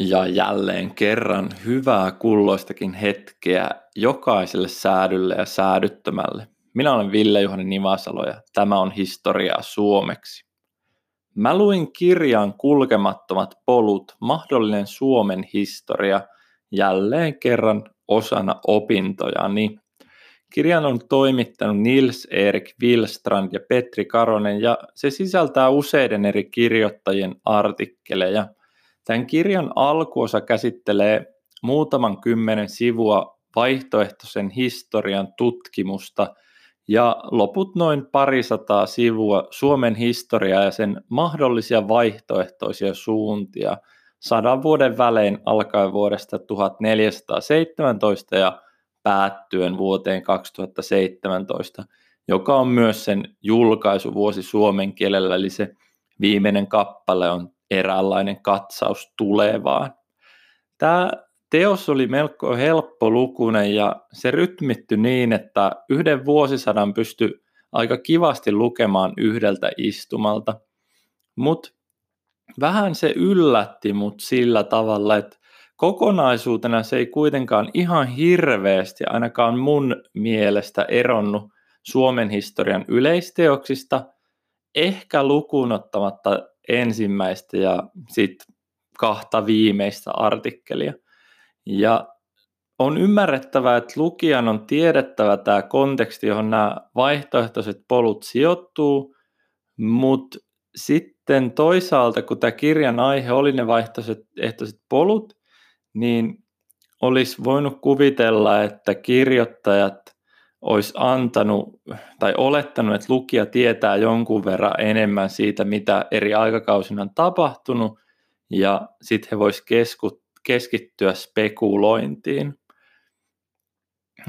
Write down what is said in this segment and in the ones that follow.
Ja jälleen kerran hyvää kulloistakin hetkeä jokaiselle säädylle ja säädyttömälle. Minä olen Ville Juhani Nivasalo ja tämä on historiaa suomeksi. Mä luin kirjan Kulkemattomat polut, mahdollinen Suomen historia, jälleen kerran osana opintojani. Kirjan on toimittanut Nils Erik Wilstrand ja Petri Karonen ja se sisältää useiden eri kirjoittajien artikkeleja – Tämän kirjan alkuosa käsittelee muutaman kymmenen sivua vaihtoehtoisen historian tutkimusta ja loput noin parisataa sivua Suomen historiaa ja sen mahdollisia vaihtoehtoisia suuntia. Sadan vuoden välein alkaen vuodesta 1417 ja päättyen vuoteen 2017, joka on myös sen julkaisuvuosi suomen kielellä, eli se viimeinen kappale on eräänlainen katsaus tulevaan. Tämä teos oli melko helppolukunen ja se rytmitty niin, että yhden vuosisadan pystyi aika kivasti lukemaan yhdeltä istumalta. Mutta vähän se yllätti mut sillä tavalla, että kokonaisuutena se ei kuitenkaan ihan hirveästi ainakaan mun mielestä eronnut Suomen historian yleisteoksista, ehkä lukuun ottamatta ensimmäistä ja sitten kahta viimeistä artikkelia. Ja on ymmärrettävää, että lukijan on tiedettävä tämä konteksti, johon nämä vaihtoehtoiset polut sijoittuu, mutta sitten toisaalta, kun tämä kirjan aihe oli ne vaihtoehtoiset polut, niin olisi voinut kuvitella, että kirjoittajat olisi antanut tai olettanut, että lukija tietää jonkun verran enemmän siitä, mitä eri aikakausina on tapahtunut, ja sitten he voisivat keskittyä spekulointiin.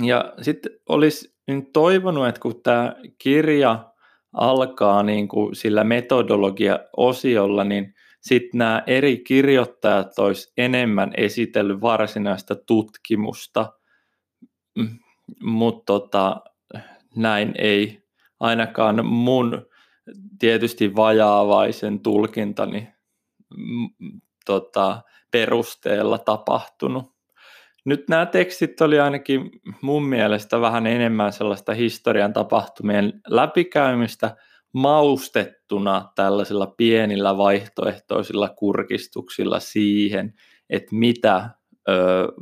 Ja sitten olisi toivonut, että kun tämä kirja alkaa niin kuin sillä metodologia-osiolla, niin sitten nämä eri kirjoittajat olisi enemmän esitellyt varsinaista tutkimusta, mutta tota, näin ei ainakaan mun tietysti vajaavaisen tulkintani tota, perusteella tapahtunut. Nyt nämä tekstit oli ainakin mun mielestä vähän enemmän sellaista historian tapahtumien läpikäymistä maustettuna tällaisilla pienillä vaihtoehtoisilla kurkistuksilla siihen, että mitä ö,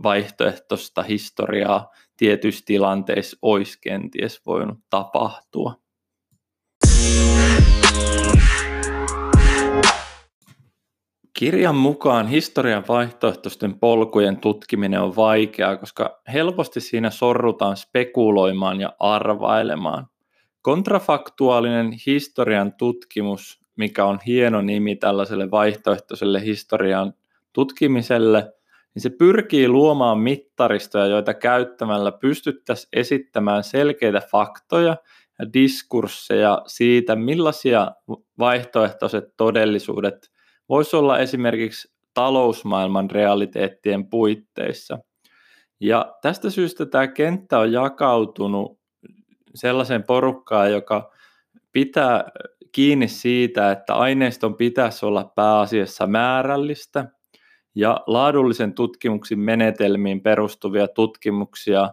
vaihtoehtoista historiaa tietyissä tilanteissa olisi kenties voinut tapahtua. Kirjan mukaan historian vaihtoehtoisten polkujen tutkiminen on vaikeaa, koska helposti siinä sorrutaan spekuloimaan ja arvailemaan. Kontrafaktuaalinen historian tutkimus, mikä on hieno nimi tällaiselle vaihtoehtoiselle historian tutkimiselle, niin se pyrkii luomaan mittaristoja, joita käyttämällä pystyttäisiin esittämään selkeitä faktoja ja diskursseja siitä, millaisia vaihtoehtoiset todellisuudet voisi olla esimerkiksi talousmaailman realiteettien puitteissa. Ja tästä syystä tämä kenttä on jakautunut sellaiseen porukkaan, joka pitää kiinni siitä, että aineiston pitäisi olla pääasiassa määrällistä – ja laadullisen tutkimuksen menetelmiin perustuvia tutkimuksia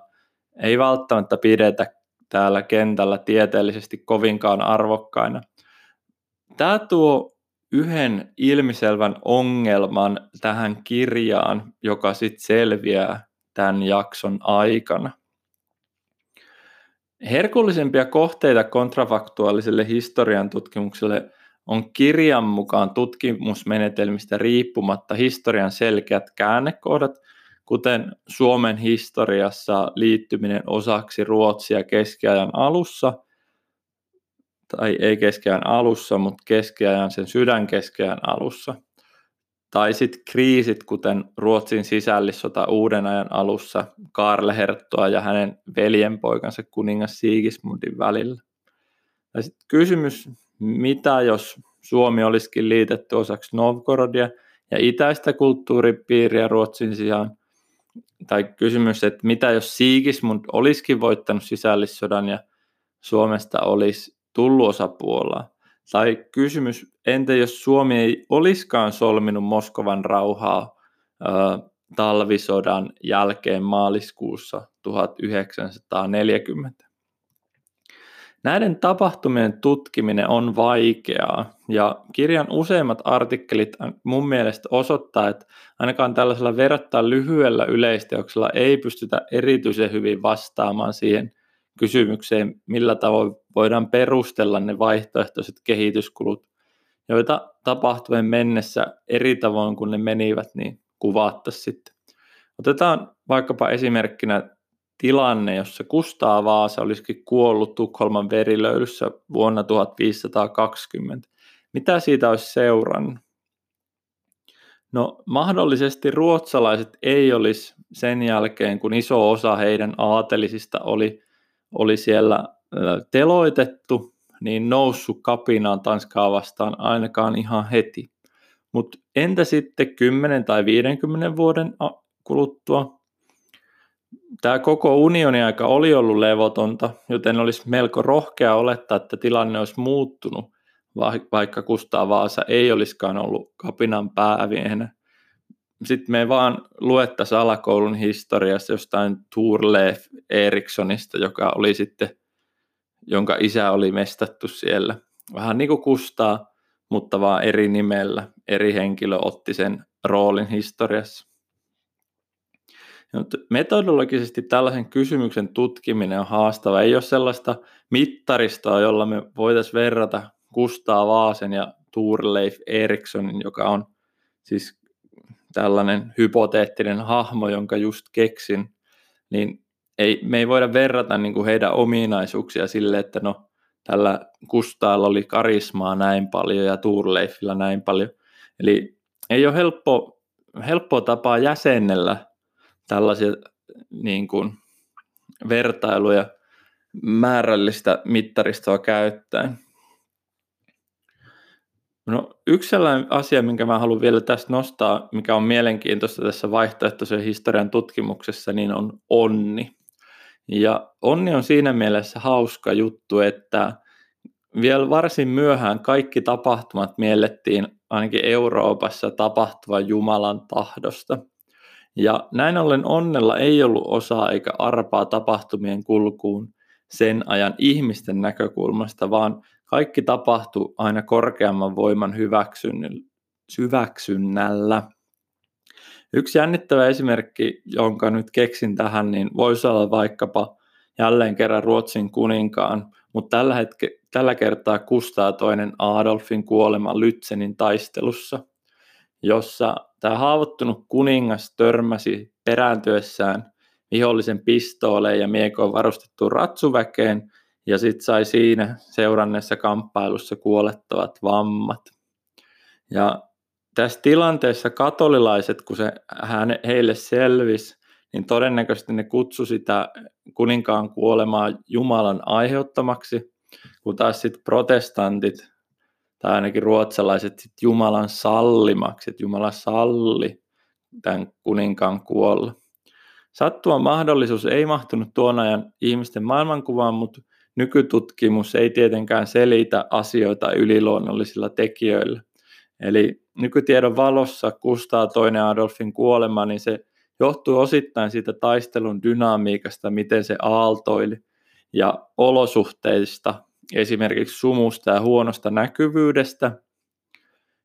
ei välttämättä pidetä täällä kentällä tieteellisesti kovinkaan arvokkaina. Tämä tuo yhden ilmiselvän ongelman tähän kirjaan, joka sitten selviää tämän jakson aikana. Herkullisempia kohteita kontrafaktuaaliselle historian tutkimukselle on kirjan mukaan tutkimusmenetelmistä riippumatta historian selkeät käännekohdat, kuten Suomen historiassa liittyminen osaksi Ruotsia keskiajan alussa, tai ei keskiajan alussa, mutta keskiajan sen sydän keskiajan alussa. Tai sitten kriisit, kuten Ruotsin sisällissota uuden ajan alussa Karle Herttoa ja hänen veljenpoikansa kuningas Sigismundin välillä. Ja sitten kysymys mitä jos Suomi olisikin liitetty osaksi Novgorodia ja itäistä kulttuuripiiriä Ruotsin sijaan? Tai kysymys, että mitä jos Sigismund olisikin voittanut sisällissodan ja Suomesta olisi tullut osapuolaa? Tai kysymys, entä jos Suomi ei olisikaan solminut Moskovan rauhaa talvisodan jälkeen maaliskuussa 1940. Näiden tapahtumien tutkiminen on vaikeaa ja kirjan useimmat artikkelit mun mielestä osoittaa, että ainakaan tällaisella verrattain lyhyellä yleisteoksella ei pystytä erityisen hyvin vastaamaan siihen kysymykseen, millä tavoin voidaan perustella ne vaihtoehtoiset kehityskulut, joita tapahtumien mennessä eri tavoin kuin ne menivät, niin kuvattaisiin sitten. Otetaan vaikkapa esimerkkinä tilanne, jossa Kustaa Vaasa olisikin kuollut Tukholman verilöylyssä vuonna 1520. Mitä siitä olisi seurannut? No mahdollisesti ruotsalaiset ei olisi sen jälkeen, kun iso osa heidän aatelisista oli, oli siellä teloitettu, niin noussut kapinaan Tanskaa vastaan ainakaan ihan heti. Mutta entä sitten 10 tai 50 vuoden kuluttua? Tämä koko unionin aika oli ollut levotonta, joten olisi melko rohkea olettaa, että tilanne olisi muuttunut, vaikka Kustaa Vaasa ei olisikaan ollut kapinan päämiehenä. Sitten me vaan luettaisiin alakoulun historiassa jostain Turleif Erikssonista, joka oli sitten, jonka isä oli mestattu siellä. Vähän niin kuin Kustaa, mutta vaan eri nimellä. Eri henkilö otti sen roolin historiassa. Mutta metodologisesti tällaisen kysymyksen tutkiminen on haastava. Ei ole sellaista mittaristoa, jolla me voitaisiin verrata Kustaa Vaasen ja Turleif Erikssonin, joka on siis tällainen hypoteettinen hahmo, jonka just keksin, niin ei, me ei voida verrata niin kuin heidän ominaisuuksia sille, että no tällä Kustaalla oli karismaa näin paljon ja Turleifilla näin paljon. Eli ei ole helppo, helppo tapaa jäsennellä tällaisia niin kuin vertailuja määrällistä mittaristoa käyttäen. No, yksi sellainen asia, minkä mä haluan vielä tästä nostaa, mikä on mielenkiintoista tässä vaihtoehtoisen historian tutkimuksessa, niin on onni. Ja onni on siinä mielessä hauska juttu, että vielä varsin myöhään kaikki tapahtumat miellettiin ainakin Euroopassa tapahtuvan Jumalan tahdosta. Ja näin ollen onnella ei ollut osaa eikä arpaa tapahtumien kulkuun sen ajan ihmisten näkökulmasta, vaan kaikki tapahtui aina korkeamman voiman hyväksynnällä. Yksi jännittävä esimerkki, jonka nyt keksin tähän, niin voisi olla vaikkapa jälleen kerran Ruotsin kuninkaan, mutta tällä, hetke, tällä kertaa kustaa toinen Adolfin kuolema Lytsenin taistelussa, jossa tämä haavoittunut kuningas törmäsi perääntyessään vihollisen pistooleen ja miekoon varustettuun ratsuväkeen ja sitten sai siinä seuranneessa kamppailussa kuolettavat vammat. Ja tässä tilanteessa katolilaiset, kun se hän, heille selvisi, niin todennäköisesti ne kutsui sitä kuninkaan kuolemaa Jumalan aiheuttamaksi, kun taas sitten protestantit tai ainakin ruotsalaiset sit Jumalan sallimaksi, että Jumala salli tämän kuninkaan kuolla. Sattuva mahdollisuus ei mahtunut tuon ajan ihmisten maailmankuvaan, mutta nykytutkimus ei tietenkään selitä asioita yliluonnollisilla tekijöillä. Eli nykytiedon valossa Kustaa toinen Adolfin kuolema, niin se johtuu osittain siitä taistelun dynamiikasta, miten se aaltoili, ja olosuhteista, esimerkiksi sumusta ja huonosta näkyvyydestä,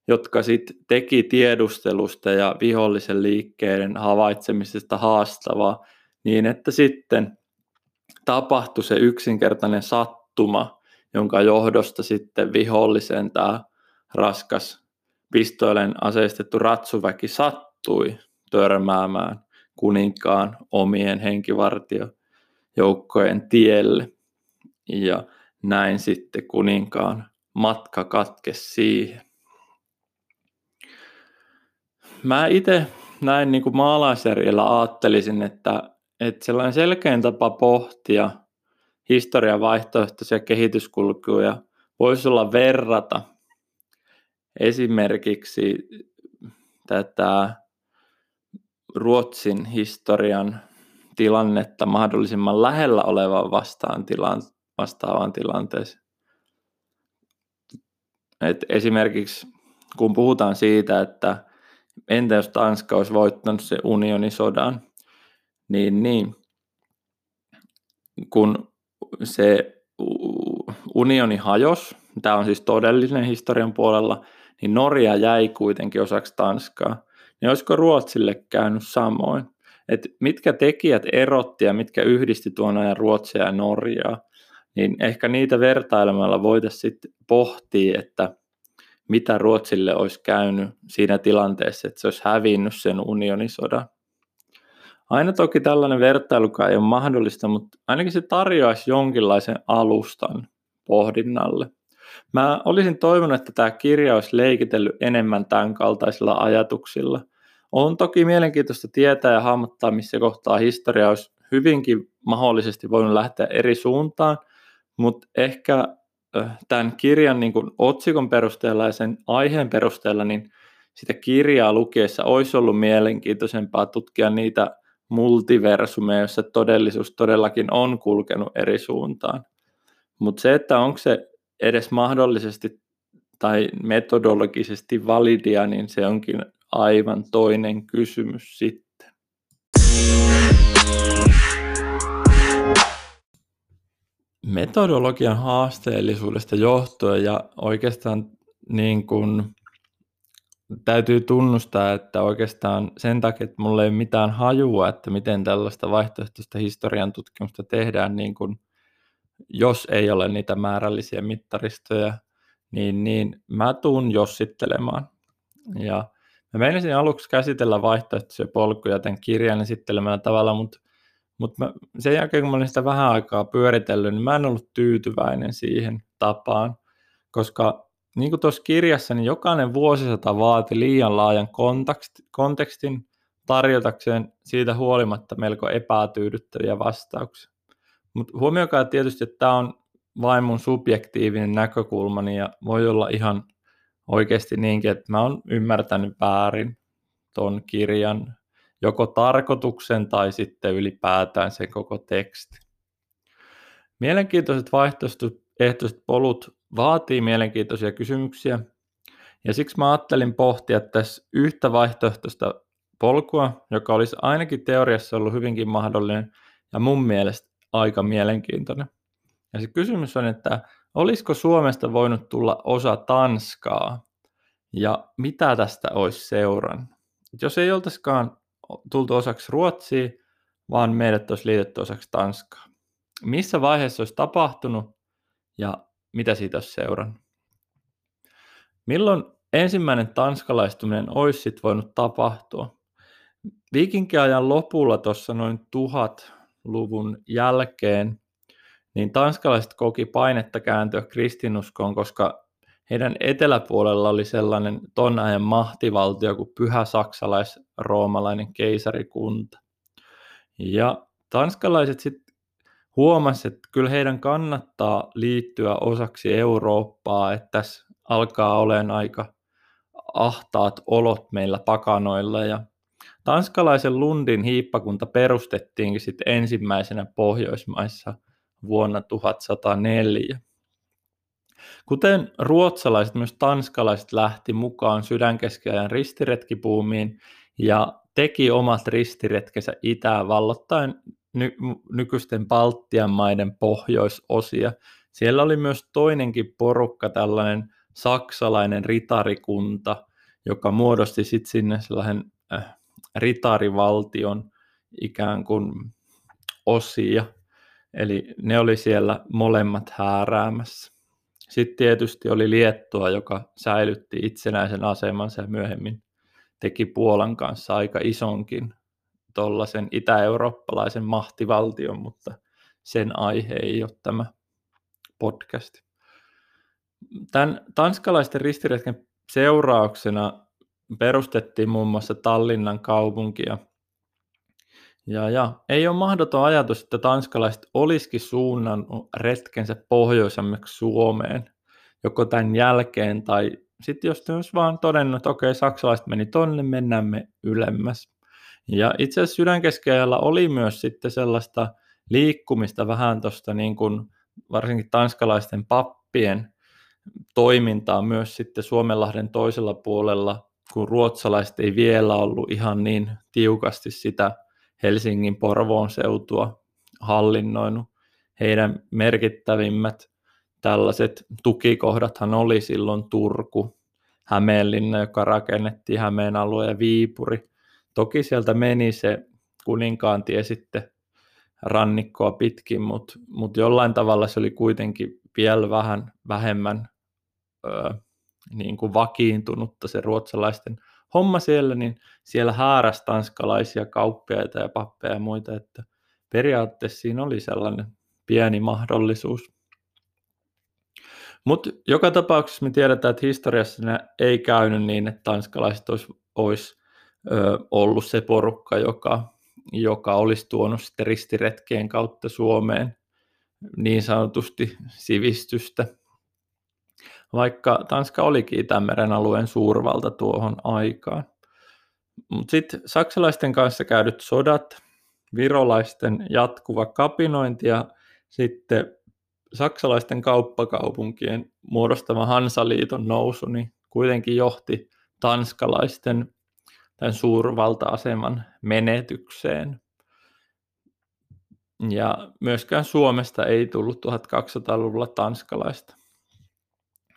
jotka sitten teki tiedustelusta ja vihollisen liikkeiden havaitsemisesta haastavaa, niin että sitten tapahtui se yksinkertainen sattuma, jonka johdosta sitten vihollisen tämä raskas pistoilen aseistettu ratsuväki sattui törmäämään kuninkaan omien henkivartiojoukkojen tielle. Ja näin sitten kuninkaan matka katkesi siihen. Mä itse näin niin kuin maalaisjärjellä ajattelisin, että, että sellainen selkein tapa pohtia historian vaihtoehtoisia kehityskulkuja voisi olla verrata esimerkiksi tätä Ruotsin historian tilannetta mahdollisimman lähellä olevaan vastaan tilan, vastaavaan tilanteeseen. Et esimerkiksi kun puhutaan siitä, että entä jos Tanska olisi voittanut se unionisodan, niin, niin kun se unioni hajos, tämä on siis todellinen historian puolella, niin Norja jäi kuitenkin osaksi Tanskaa. Niin olisiko Ruotsille käynyt samoin? Et mitkä tekijät erotti ja mitkä yhdisti tuon ajan Ruotsia ja Norjaa, niin ehkä niitä vertailemalla voitaisiin sitten pohtia, että mitä Ruotsille olisi käynyt siinä tilanteessa, että se olisi hävinnyt sen unionisodan. Aina toki tällainen vertailukaan ei ole mahdollista, mutta ainakin se tarjoaisi jonkinlaisen alustan pohdinnalle. Mä olisin toivonut, että tämä kirja olisi leikitellyt enemmän tämän kaltaisilla ajatuksilla. On toki mielenkiintoista tietää ja hahmottaa, missä kohtaa historia olisi hyvinkin mahdollisesti voinut lähteä eri suuntaan, mutta ehkä tämän kirjan niin kuin otsikon perusteella ja sen aiheen perusteella, niin sitä kirjaa lukiessa olisi ollut mielenkiintoisempaa tutkia niitä multiversumeja, joissa todellisuus todellakin on kulkenut eri suuntaan. Mutta se, että onko se edes mahdollisesti tai metodologisesti validia, niin se onkin aivan toinen kysymys sitten. Metodologian haasteellisuudesta johtuen ja oikeastaan niin kuin täytyy tunnustaa, että oikeastaan sen takia, että mulla ei ole mitään hajua, että miten tällaista vaihtoehtoista historian tutkimusta tehdään, niin kuin, jos ei ole niitä määrällisiä mittaristoja, niin, niin mä tuun jossittelemaan. Ja mä meinasin aluksi käsitellä vaihtoehtoisia polkuja tämän kirjan esittelemällä tavalla, mutta, mutta sen jälkeen kun mä olin sitä vähän aikaa pyöritellyt, niin mä en ollut tyytyväinen siihen tapaan, koska niin kuin tuossa kirjassa, niin jokainen vuosisata vaati liian laajan kontekstin tarjotakseen siitä huolimatta melko epätyydyttäviä vastauksia. Mutta huomioikaa tietysti, että tämä on vain mun subjektiivinen näkökulmani ja voi olla ihan oikeasti niinkin, että mä oon ymmärtänyt väärin ton kirjan joko tarkoituksen tai sitten ylipäätään sen koko teksti. Mielenkiintoiset vaihtoehtoiset polut vaatii mielenkiintoisia kysymyksiä, ja siksi mä ajattelin pohtia tässä yhtä vaihtoehtoista polkua, joka olisi ainakin teoriassa ollut hyvinkin mahdollinen ja mun mielestä aika mielenkiintoinen. Ja se kysymys on, että olisiko Suomesta voinut tulla osa Tanskaa ja mitä tästä olisi seurannut? Jos ei oltaisikaan tultu osaksi Ruotsia, vaan meidät olisi liitetty osaksi Tanskaa. Missä vaiheessa olisi tapahtunut ja mitä siitä olisi seurannut. Milloin ensimmäinen tanskalaistuminen olisi sit voinut tapahtua? Viikinkiajan lopulla tuossa noin tuhat luvun jälkeen, niin tanskalaiset koki painetta kääntyä kristinuskoon, koska heidän eteläpuolella oli sellainen ton ajan mahtivaltio kuin pyhä saksalais-roomalainen keisarikunta. Ja tanskalaiset sitten huomasi, että kyllä heidän kannattaa liittyä osaksi Eurooppaa, että tässä alkaa olemaan aika ahtaat olot meillä pakanoilla ja tanskalaisen Lundin hiippakunta perustettiinkin sitten ensimmäisenä Pohjoismaissa vuonna 1104. Kuten ruotsalaiset, myös tanskalaiset lähti mukaan sydänkeskiajan ristiretkipuumiin ja teki omat ristiretkensä itään vallottaen ny- nykyisten Baltian maiden pohjoisosia. Siellä oli myös toinenkin porukka, tällainen saksalainen ritarikunta, joka muodosti sitten sinne sellaisen äh, ritarivaltion ikään kuin osia. Eli ne oli siellä molemmat hääräämässä. Sitten tietysti oli Liettua, joka säilytti itsenäisen asemansa ja myöhemmin teki Puolan kanssa aika isonkin tuollaisen itä-eurooppalaisen mahtivaltion, mutta sen aihe ei ole tämä podcast. Tämän tanskalaisten ristiretken seurauksena perustettiin muun muassa Tallinnan kaupunkia. Ja, ja ei ole mahdoton ajatus, että tanskalaiset olisikin suunnannut retkensä pohjoisemmaksi Suomeen, joko tämän jälkeen tai sitten jos olisi vaan todennut, että okei, saksalaiset meni tonne, mennään me ylemmäs. Ja itse asiassa sydänkeskeajalla oli myös sitten sellaista liikkumista vähän tuosta niin kuin varsinkin tanskalaisten pappien toimintaa myös sitten Suomenlahden toisella puolella kun ruotsalaiset ei vielä ollut ihan niin tiukasti sitä Helsingin Porvoon seutua hallinnoinut. Heidän merkittävimmät tällaiset tukikohdathan oli silloin Turku, Hämeenlinna, joka rakennettiin Hämeen alue ja Viipuri. Toki sieltä meni se kuninkaan tie sitten rannikkoa pitkin, mutta mut jollain tavalla se oli kuitenkin vielä vähän vähemmän ö, niin kuin vakiintunutta se ruotsalaisten homma siellä, niin siellä hääräsi tanskalaisia kauppiaita ja pappeja ja muita, että periaatteessa siinä oli sellainen pieni mahdollisuus. Mutta joka tapauksessa me tiedetään, että historiassa ei käynyt niin, että tanskalaiset olisi, ö, ollut se porukka, joka, joka olisi tuonut sitten ristiretkien kautta Suomeen niin sanotusti sivistystä. Vaikka Tanska olikin Itämeren alueen suurvalta tuohon aikaan. Mutta sitten saksalaisten kanssa käydyt sodat, virolaisten jatkuva kapinointi ja sitten saksalaisten kauppakaupunkien muodostama Hansaliiton nousu niin kuitenkin johti tanskalaisten tämän suurvalta-aseman menetykseen. Ja myöskään Suomesta ei tullut 1200-luvulla tanskalaista.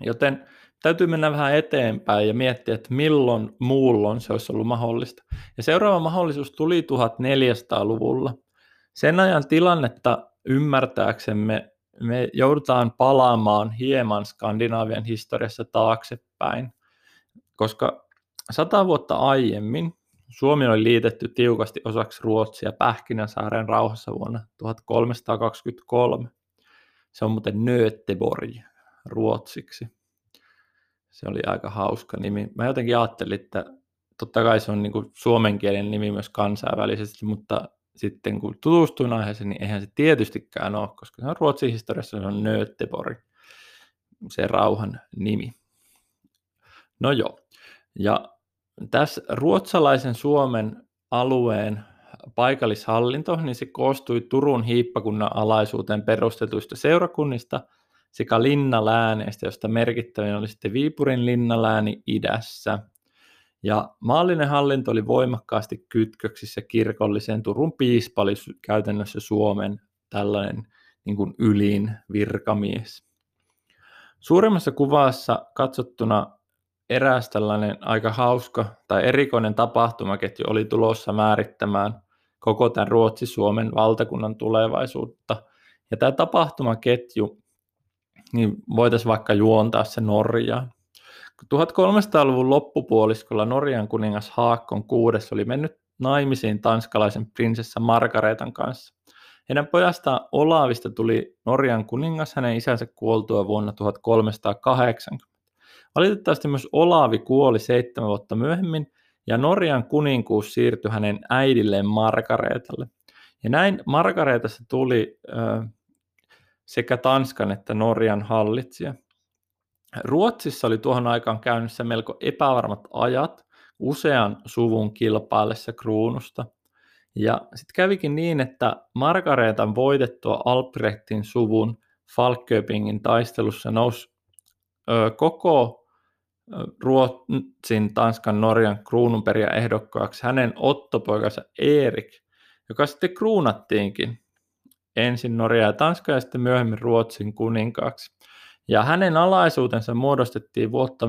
Joten täytyy mennä vähän eteenpäin ja miettiä, että milloin muulloin se olisi ollut mahdollista. Ja seuraava mahdollisuus tuli 1400-luvulla. Sen ajan tilannetta ymmärtääksemme me joudutaan palaamaan hieman Skandinavian historiassa taaksepäin, koska sata vuotta aiemmin Suomi oli liitetty tiukasti osaksi Ruotsia Pähkinänsaaren rauhassa vuonna 1323. Se on muuten Nöteborg ruotsiksi. Se oli aika hauska nimi. Mä jotenkin ajattelin, että totta kai se on niin suomenkielinen nimi myös kansainvälisesti, mutta sitten kun tutustuin aiheeseen, niin eihän se tietystikään ole, koska se on Ruotsin historiassa se on Nöteborg, se rauhan nimi. No joo, ja tässä ruotsalaisen Suomen alueen paikallishallinto, niin se koostui Turun hiippakunnan alaisuuteen perustetuista seurakunnista sekä linnalääneistä, josta merkittävin oli sitten Viipurin linnalääni idässä. Ja maallinen hallinto oli voimakkaasti kytköksissä kirkolliseen Turun piispa oli käytännössä Suomen tällainen niin kuin ylin virkamies. Suurimmassa kuvassa katsottuna eräs tällainen aika hauska tai erikoinen tapahtumaketju oli tulossa määrittämään koko tämän Ruotsi-Suomen valtakunnan tulevaisuutta. Ja tämä tapahtumaketju, niin voitaisiin vaikka juontaa se Norjaan. 1300-luvun loppupuoliskolla Norjan kuningas Haakon kuudes oli mennyt naimisiin tanskalaisen prinsessa Margaretan kanssa. Heidän pojastaan Olavista tuli Norjan kuningas hänen isänsä kuoltua vuonna 1380. Valitettavasti myös Olavi kuoli seitsemän vuotta myöhemmin ja Norjan kuninkuus siirtyi hänen äidilleen Margareetalle. Ja näin Margareetassa tuli ö, sekä Tanskan että Norjan hallitsija. Ruotsissa oli tuohon aikaan käynnissä melko epävarmat ajat usean suvun kilpaillessa kruunusta. Ja sitten kävikin niin, että Margareetan voitettua Albrechtin suvun Falköpingin taistelussa nousi ö, koko Ruotsin, Tanskan, Norjan kruununperia ehdokkaaksi hänen ottopoikansa Erik, joka sitten kruunattiinkin ensin Norja ja Tanska ja sitten myöhemmin Ruotsin kuninkaaksi. Ja hänen alaisuutensa muodostettiin vuotta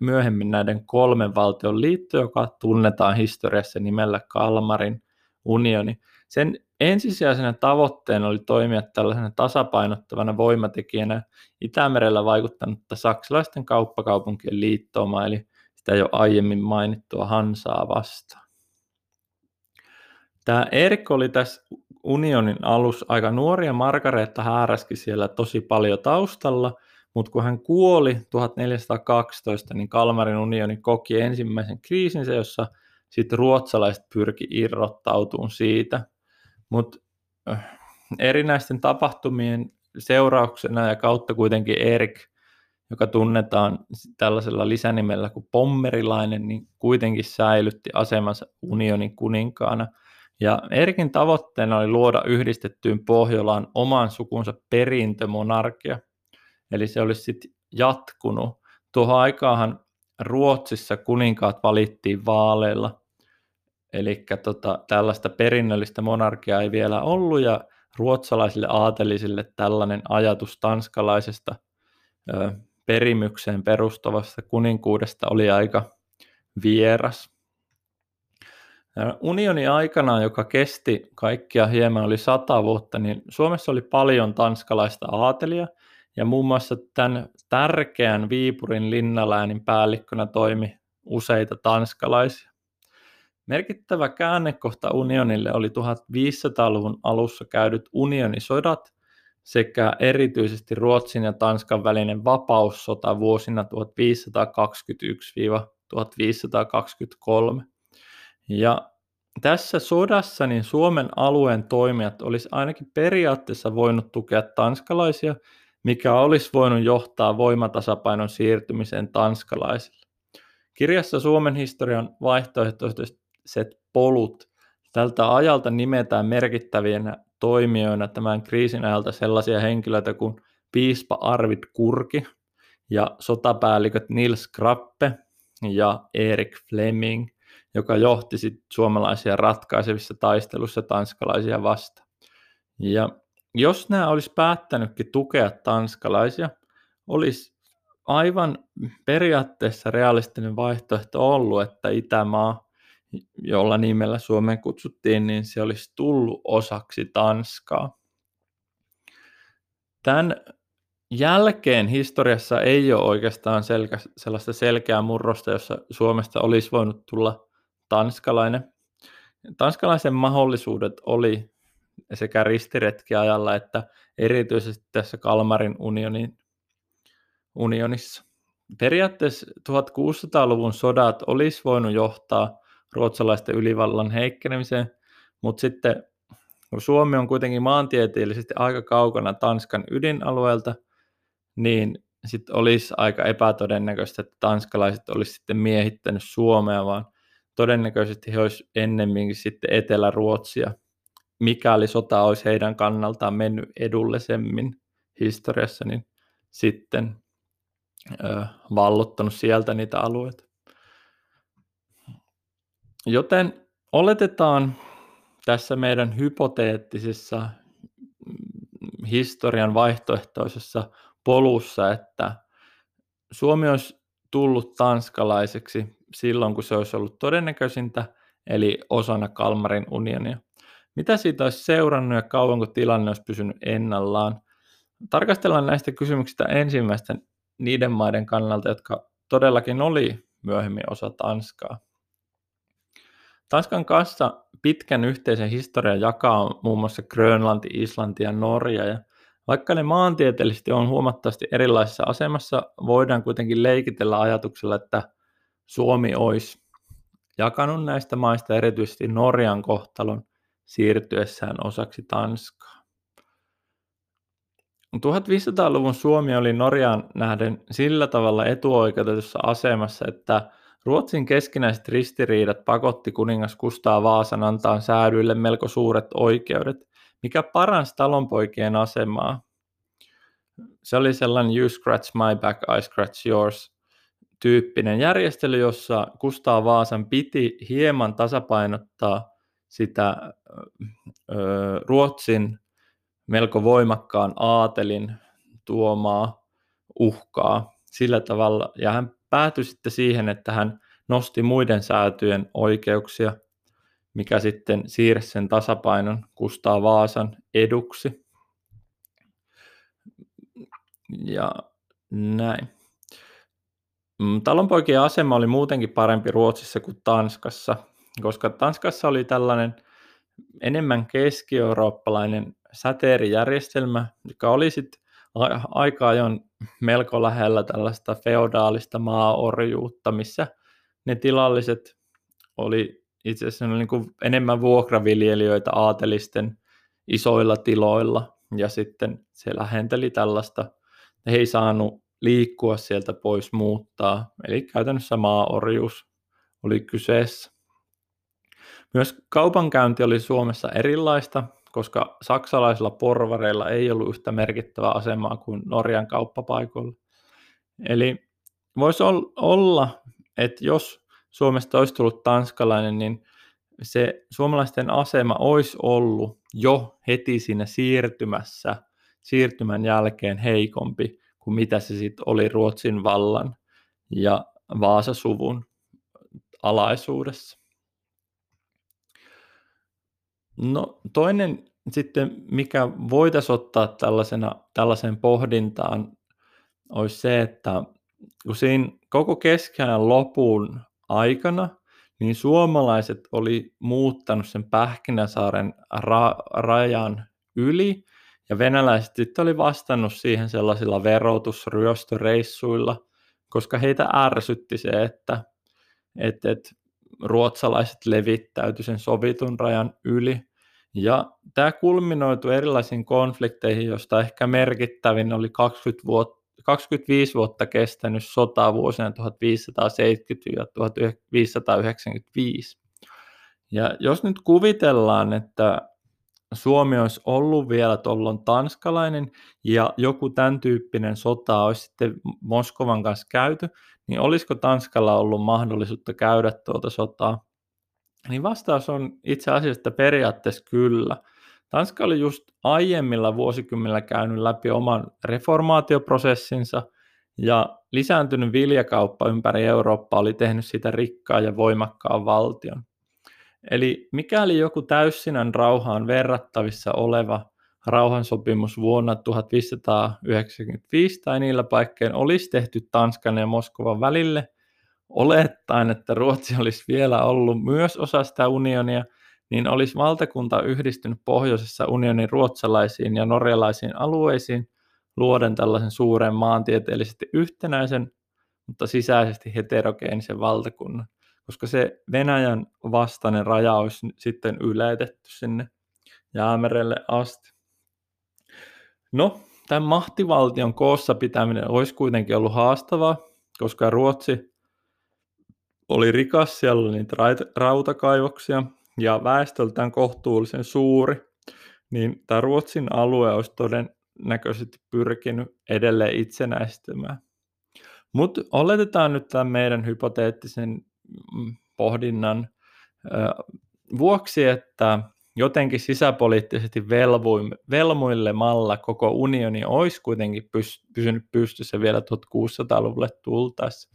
myöhemmin näiden kolmen valtion liitto, joka tunnetaan historiassa nimellä Kalmarin unioni. Sen ensisijaisena tavoitteena oli toimia tällaisena tasapainottavana voimatekijänä Itämerellä vaikuttanutta saksalaisten kauppakaupunkien liittooma, eli sitä jo aiemmin mainittua Hansaa vastaan. Tämä Erik oli tässä unionin alus aika nuori ja Margareetta hääräski siellä tosi paljon taustalla, mutta kun hän kuoli 1412, niin Kalmarin unioni koki ensimmäisen kriisinsä, jossa sitten ruotsalaiset pyrki irrottautumaan siitä. Mutta äh, erinäisten tapahtumien seurauksena ja kautta kuitenkin Erik, joka tunnetaan tällaisella lisänimellä kuin Pommerilainen, niin kuitenkin säilytti asemansa unionin kuninkaana – ja Erikin tavoitteena oli luoda yhdistettyyn Pohjolaan oman sukunsa perintömonarkia. Eli se olisi sitten jatkunut. Tuohon aikaahan Ruotsissa kuninkaat valittiin vaaleilla, eli tota, tällaista perinnöllistä monarkiaa ei vielä ollut, ja ruotsalaisille aatelisille tällainen ajatus tanskalaisesta ö, perimykseen perustuvasta kuninkuudesta oli aika vieras. Unioni aikana, joka kesti kaikkia hieman oli sata vuotta, niin Suomessa oli paljon tanskalaista aatelia, ja muun muassa tämän tärkeän Viipurin linnaläänin päällikkönä toimi useita tanskalaisia. Merkittävä käännekohta unionille oli 1500-luvun alussa käydyt unionisodat sekä erityisesti Ruotsin ja Tanskan välinen vapaussota vuosina 1521-1523. Ja tässä sodassa niin Suomen alueen toimijat olisi ainakin periaatteessa voinut tukea tanskalaisia, mikä olisi voinut johtaa voimatasapainon siirtymiseen tanskalaisille. Kirjassa Suomen historian vaihtoehtoiset polut tältä ajalta nimetään merkittävienä toimijoina tämän kriisin ajalta sellaisia henkilöitä kuin piispa Arvid Kurki ja sotapäälliköt Nils Krappe ja Erik Fleming – joka johti sit suomalaisia ratkaisevissa taistelussa tanskalaisia vastaan. Ja jos nämä olisi päättänytkin tukea tanskalaisia, olisi aivan periaatteessa realistinen vaihtoehto ollut, että Itämaa, jolla nimellä Suomeen kutsuttiin, niin se olisi tullut osaksi Tanskaa. Tämän jälkeen historiassa ei ole oikeastaan selkä, sellaista selkeää murrosta, jossa Suomesta olisi voinut tulla tanskalainen. Tanskalaisen mahdollisuudet oli sekä ristiretkiajalla että erityisesti tässä Kalmarin unionin, unionissa. Periaatteessa 1600-luvun sodat olisi voinut johtaa ruotsalaisten ylivallan heikkenemiseen, mutta sitten kun Suomi on kuitenkin maantieteellisesti aika kaukana Tanskan ydinalueelta, niin sitten olisi aika epätodennäköistä, että tanskalaiset olisivat sitten miehittänyt Suomea, vaan todennäköisesti he olisivat ennemminkin sitten Etelä-Ruotsia, mikäli sota olisi heidän kannaltaan mennyt edullisemmin historiassa, niin sitten ö, vallottanut sieltä niitä alueita. Joten oletetaan tässä meidän hypoteettisessa mm, historian vaihtoehtoisessa polussa, että Suomi olisi tullut tanskalaiseksi silloin, kun se olisi ollut todennäköisintä, eli osana Kalmarin unionia. Mitä siitä olisi seurannut ja kauanko tilanne olisi pysynyt ennallaan? Tarkastellaan näistä kysymyksistä ensimmäistä niiden maiden kannalta, jotka todellakin oli myöhemmin osa Tanskaa. Tanskan kanssa pitkän yhteisen historian jakaa muun muassa Grönlanti, Islanti ja Norja. Ja vaikka ne maantieteellisesti on huomattavasti erilaisessa asemassa, voidaan kuitenkin leikitellä ajatuksella, että Suomi olisi jakanut näistä maista erityisesti Norjan kohtalon siirtyessään osaksi Tanskaa. 1500-luvun Suomi oli Norjaan nähden sillä tavalla etuoikeutetussa asemassa, että Ruotsin keskinäiset ristiriidat pakotti kuningas Kustaa Vaasan antaa säädyille melko suuret oikeudet, mikä paransi talonpoikien asemaa. Se oli sellainen you scratch my back, I scratch yours tyyppinen järjestely, jossa Kustaa Vaasan piti hieman tasapainottaa sitä Ruotsin melko voimakkaan aatelin tuomaa uhkaa sillä tavalla, ja hän päätyi sitten siihen, että hän nosti muiden säätyjen oikeuksia, mikä sitten siirsi sen tasapainon Kustaa Vaasan eduksi. Ja näin. Mm, talonpoikien asema oli muutenkin parempi Ruotsissa kuin Tanskassa, koska Tanskassa oli tällainen enemmän keski-eurooppalainen säteerijärjestelmä, joka oli sitten aika ajoin melko lähellä tällaista feodaalista maaorjuutta, missä ne tilalliset oli itse asiassa niin kuin enemmän vuokraviljelijöitä aatelisten isoilla tiloilla, ja sitten se lähenteli tällaista, he ei saanut liikkua sieltä pois muuttaa, eli käytännössä maaorjuus oli kyseessä. Myös kaupankäynti oli Suomessa erilaista, koska saksalaisilla porvareilla ei ollut yhtä merkittävää asemaa kuin Norjan kauppapaikoilla. Eli voisi olla että jos Suomesta olisi tullut tanskalainen, niin se suomalaisten asema olisi ollut jo heti siinä siirtymässä, siirtymän jälkeen heikompi kuin mitä se sitten oli Ruotsin vallan ja Vaasasuvun alaisuudessa. No toinen sitten, mikä voitaisiin ottaa tällaisena, tällaisen pohdintaan, olisi se, että kun siinä koko keskiajan lopun aikana, niin suomalaiset oli muuttanut sen Pähkinäsaaren ra- rajan yli, ja venäläiset sitten oli vastannut siihen sellaisilla verotusryöstöreissuilla, koska heitä ärsytti se, että, että, että ruotsalaiset levittäytyi sen sovitun rajan yli. Ja tämä kulminoitu erilaisiin konflikteihin, joista ehkä merkittävin oli 20 vuotta 25 vuotta kestänyt sota vuosina 1570-1595. Ja jos nyt kuvitellaan, että Suomi olisi ollut vielä tuolloin tanskalainen ja joku tämän tyyppinen sota olisi sitten Moskovan kanssa käyty, niin olisiko Tanskalla ollut mahdollisuutta käydä tuota sotaa? Niin vastaus on itse asiassa periaatteessa kyllä. Tanska oli just aiemmilla vuosikymmenillä käynyt läpi oman reformaatioprosessinsa ja lisääntynyt viljakauppa ympäri Eurooppaa oli tehnyt sitä rikkaa ja voimakkaan valtion. Eli mikäli joku täyssinän rauhaan verrattavissa oleva rauhansopimus vuonna 1595 tai niillä paikkein olisi tehty Tanskan ja Moskovan välille, olettaen, että Ruotsi olisi vielä ollut myös osa sitä unionia – niin olisi valtakunta yhdistynyt pohjoisessa unionin ruotsalaisiin ja norjalaisiin alueisiin luoden tällaisen suuren maantieteellisesti yhtenäisen, mutta sisäisesti heterogeenisen valtakunnan, koska se Venäjän vastainen raja olisi sitten yleitetty sinne jäämerelle asti. No, tämän mahtivaltion koossa pitäminen olisi kuitenkin ollut haastavaa, koska Ruotsi oli rikas, siellä oli niitä rautakaivoksia, ja väestöltään kohtuullisen suuri, niin tämä Ruotsin alue olisi todennäköisesti pyrkinyt edelleen itsenäistymään. Mutta oletetaan nyt tämän meidän hypoteettisen pohdinnan vuoksi, että jotenkin sisäpoliittisesti velmuilemalla koko unioni olisi kuitenkin pysynyt pystyssä vielä 1600-luvulle tultaessa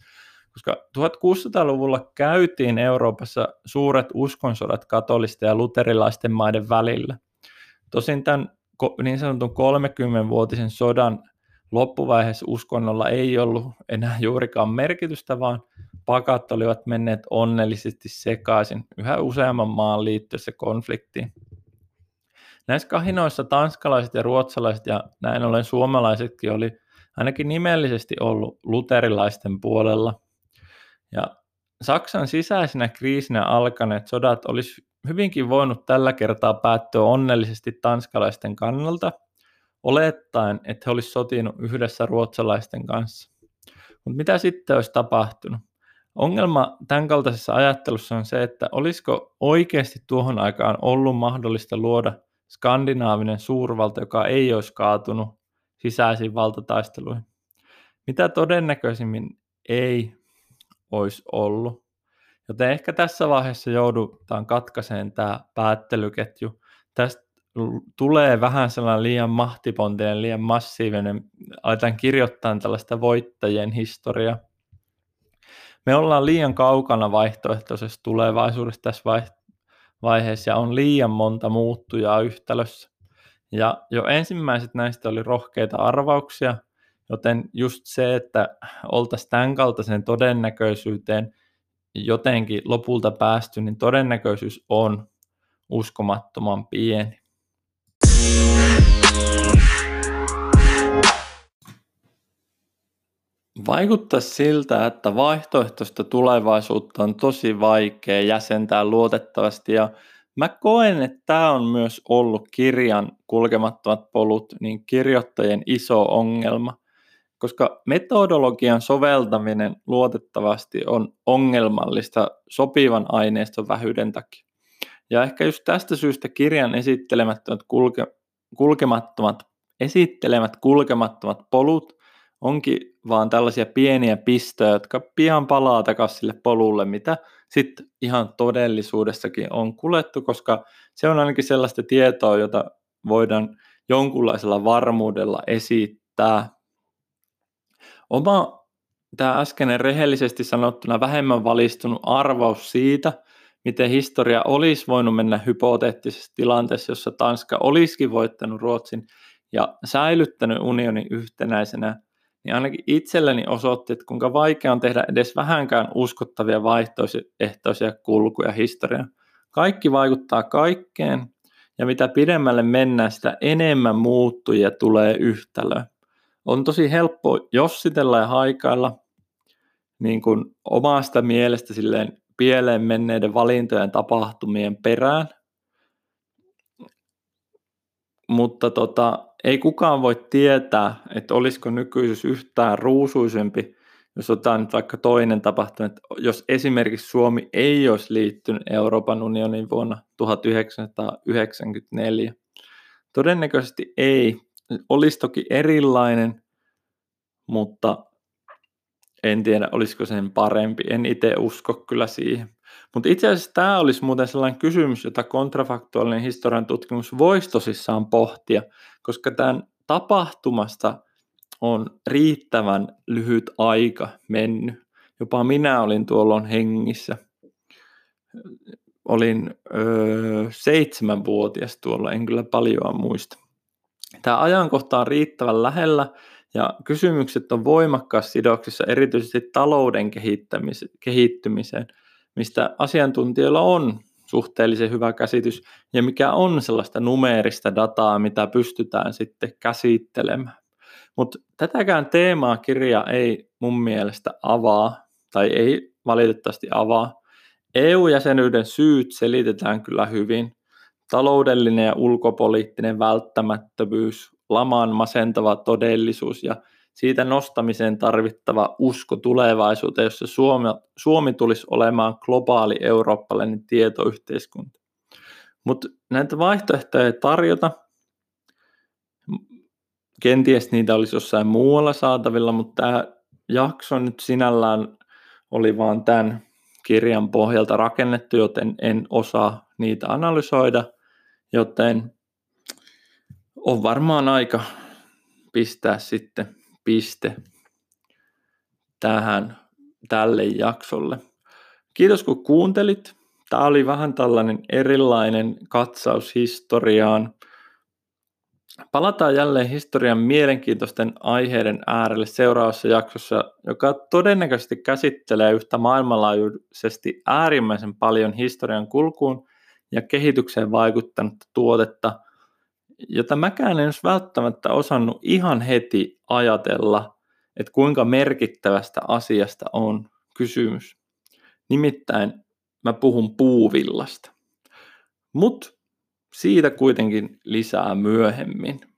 koska 1600-luvulla käytiin Euroopassa suuret uskonsodat katolisten ja luterilaisten maiden välillä. Tosin tämän niin sanotun 30-vuotisen sodan loppuvaiheessa uskonnolla ei ollut enää juurikaan merkitystä, vaan pakat olivat menneet onnellisesti sekaisin yhä useamman maan liittyessä konfliktiin. Näissä kahinoissa tanskalaiset ja ruotsalaiset ja näin ollen suomalaisetkin oli ainakin nimellisesti ollut luterilaisten puolella – ja Saksan sisäisenä kriisinä alkaneet sodat olisi hyvinkin voinut tällä kertaa päättyä onnellisesti tanskalaisten kannalta, olettaen, että he olisivat sotinut yhdessä ruotsalaisten kanssa. Mutta mitä sitten olisi tapahtunut? Ongelma tämän kaltaisessa ajattelussa on se, että olisiko oikeasti tuohon aikaan ollut mahdollista luoda skandinaavinen suurvalta, joka ei olisi kaatunut sisäisiin valtataisteluihin. Mitä todennäköisimmin ei, olisi ollut. Joten ehkä tässä vaiheessa joudutaan katkaiseen tämä päättelyketju. Tästä tulee vähän sellainen liian mahtipontinen, liian massiivinen, aletaan kirjoittaa tällaista voittajien historiaa. Me ollaan liian kaukana vaihtoehtoisesta tulevaisuudesta tässä vaiheessa ja on liian monta muuttujaa yhtälössä. Ja jo ensimmäiset näistä oli rohkeita arvauksia, Joten just se, että oltaisiin tämän kaltaisen todennäköisyyteen jotenkin lopulta päästy, niin todennäköisyys on uskomattoman pieni. Vaikuttaa siltä, että vaihtoehtoista tulevaisuutta on tosi vaikea jäsentää luotettavasti ja mä koen, että tämä on myös ollut kirjan kulkemattomat polut, niin kirjoittajien iso ongelma koska metodologian soveltaminen luotettavasti on ongelmallista sopivan aineiston vähyyden takia. Ja ehkä just tästä syystä kirjan esittelemättömät kulke, kulkemattomat, esittelemät kulkemattomat polut onkin vaan tällaisia pieniä pistöjä, jotka pian palaa takaisin sille polulle, mitä sitten ihan todellisuudessakin on kuljettu, koska se on ainakin sellaista tietoa, jota voidaan jonkunlaisella varmuudella esittää. Oma tämä äskeinen rehellisesti sanottuna vähemmän valistunut arvaus siitä, miten historia olisi voinut mennä hypoteettisessa tilanteessa, jossa Tanska olisikin voittanut Ruotsin ja säilyttänyt unionin yhtenäisenä, niin ainakin itselleni osoitti, että kuinka vaikea on tehdä edes vähänkään uskottavia vaihtoehtoisia kulkuja historiaan. Kaikki vaikuttaa kaikkeen, ja mitä pidemmälle mennään, sitä enemmän muuttujia tulee yhtälöön. On tosi helppo jossitella ja haikailla niin kuin omasta mielestä silleen pieleen menneiden valintojen tapahtumien perään, mutta tota, ei kukaan voi tietää, että olisiko nykyisyys yhtään ruusuisempi, jos otetaan nyt vaikka toinen tapahtuma, että jos esimerkiksi Suomi ei olisi liittynyt Euroopan unioniin vuonna 1994. Todennäköisesti ei. Olisi toki erilainen, mutta en tiedä, olisiko sen parempi. En itse usko kyllä siihen. Mutta itse asiassa tämä olisi muuten sellainen kysymys, jota kontrafaktuaalinen historian tutkimus voisi tosissaan pohtia, koska tämän tapahtumasta on riittävän lyhyt aika mennyt. Jopa minä olin tuolloin hengissä. Olin öö, seitsemänvuotias tuolla, en kyllä paljon muista. Tämä ajankohta on riittävän lähellä ja kysymykset on voimakkaassa sidoksissa erityisesti talouden kehittymiseen, mistä asiantuntijoilla on suhteellisen hyvä käsitys ja mikä on sellaista numeerista dataa, mitä pystytään sitten käsittelemään. Mutta tätäkään teemaa kirja ei mun mielestä avaa, tai ei valitettavasti avaa. EU-jäsenyyden syyt selitetään kyllä hyvin. Taloudellinen ja ulkopoliittinen välttämättömyys, laman masentava todellisuus ja siitä nostamiseen tarvittava usko tulevaisuuteen, jossa Suomi, Suomi tulisi olemaan globaali eurooppalainen tietoyhteiskunta. Mutta näitä vaihtoehtoja ei tarjota. Kenties niitä olisi jossain muualla saatavilla, mutta tämä jakso nyt sinällään oli vaan tämän kirjan pohjalta rakennettu, joten en osaa niitä analysoida, joten on varmaan aika pistää sitten piste tähän tälle jaksolle. Kiitos kun kuuntelit. Tämä oli vähän tällainen erilainen katsaus historiaan. Palataan jälleen historian mielenkiintoisten aiheiden äärelle seuraavassa jaksossa, joka todennäköisesti käsittelee yhtä maailmanlaajuisesti äärimmäisen paljon historian kulkuun ja kehitykseen vaikuttanutta tuotetta, jota mäkään en välttämättä osannut ihan heti ajatella, että kuinka merkittävästä asiasta on kysymys. Nimittäin mä puhun puuvillasta. Mutta siitä kuitenkin lisää myöhemmin.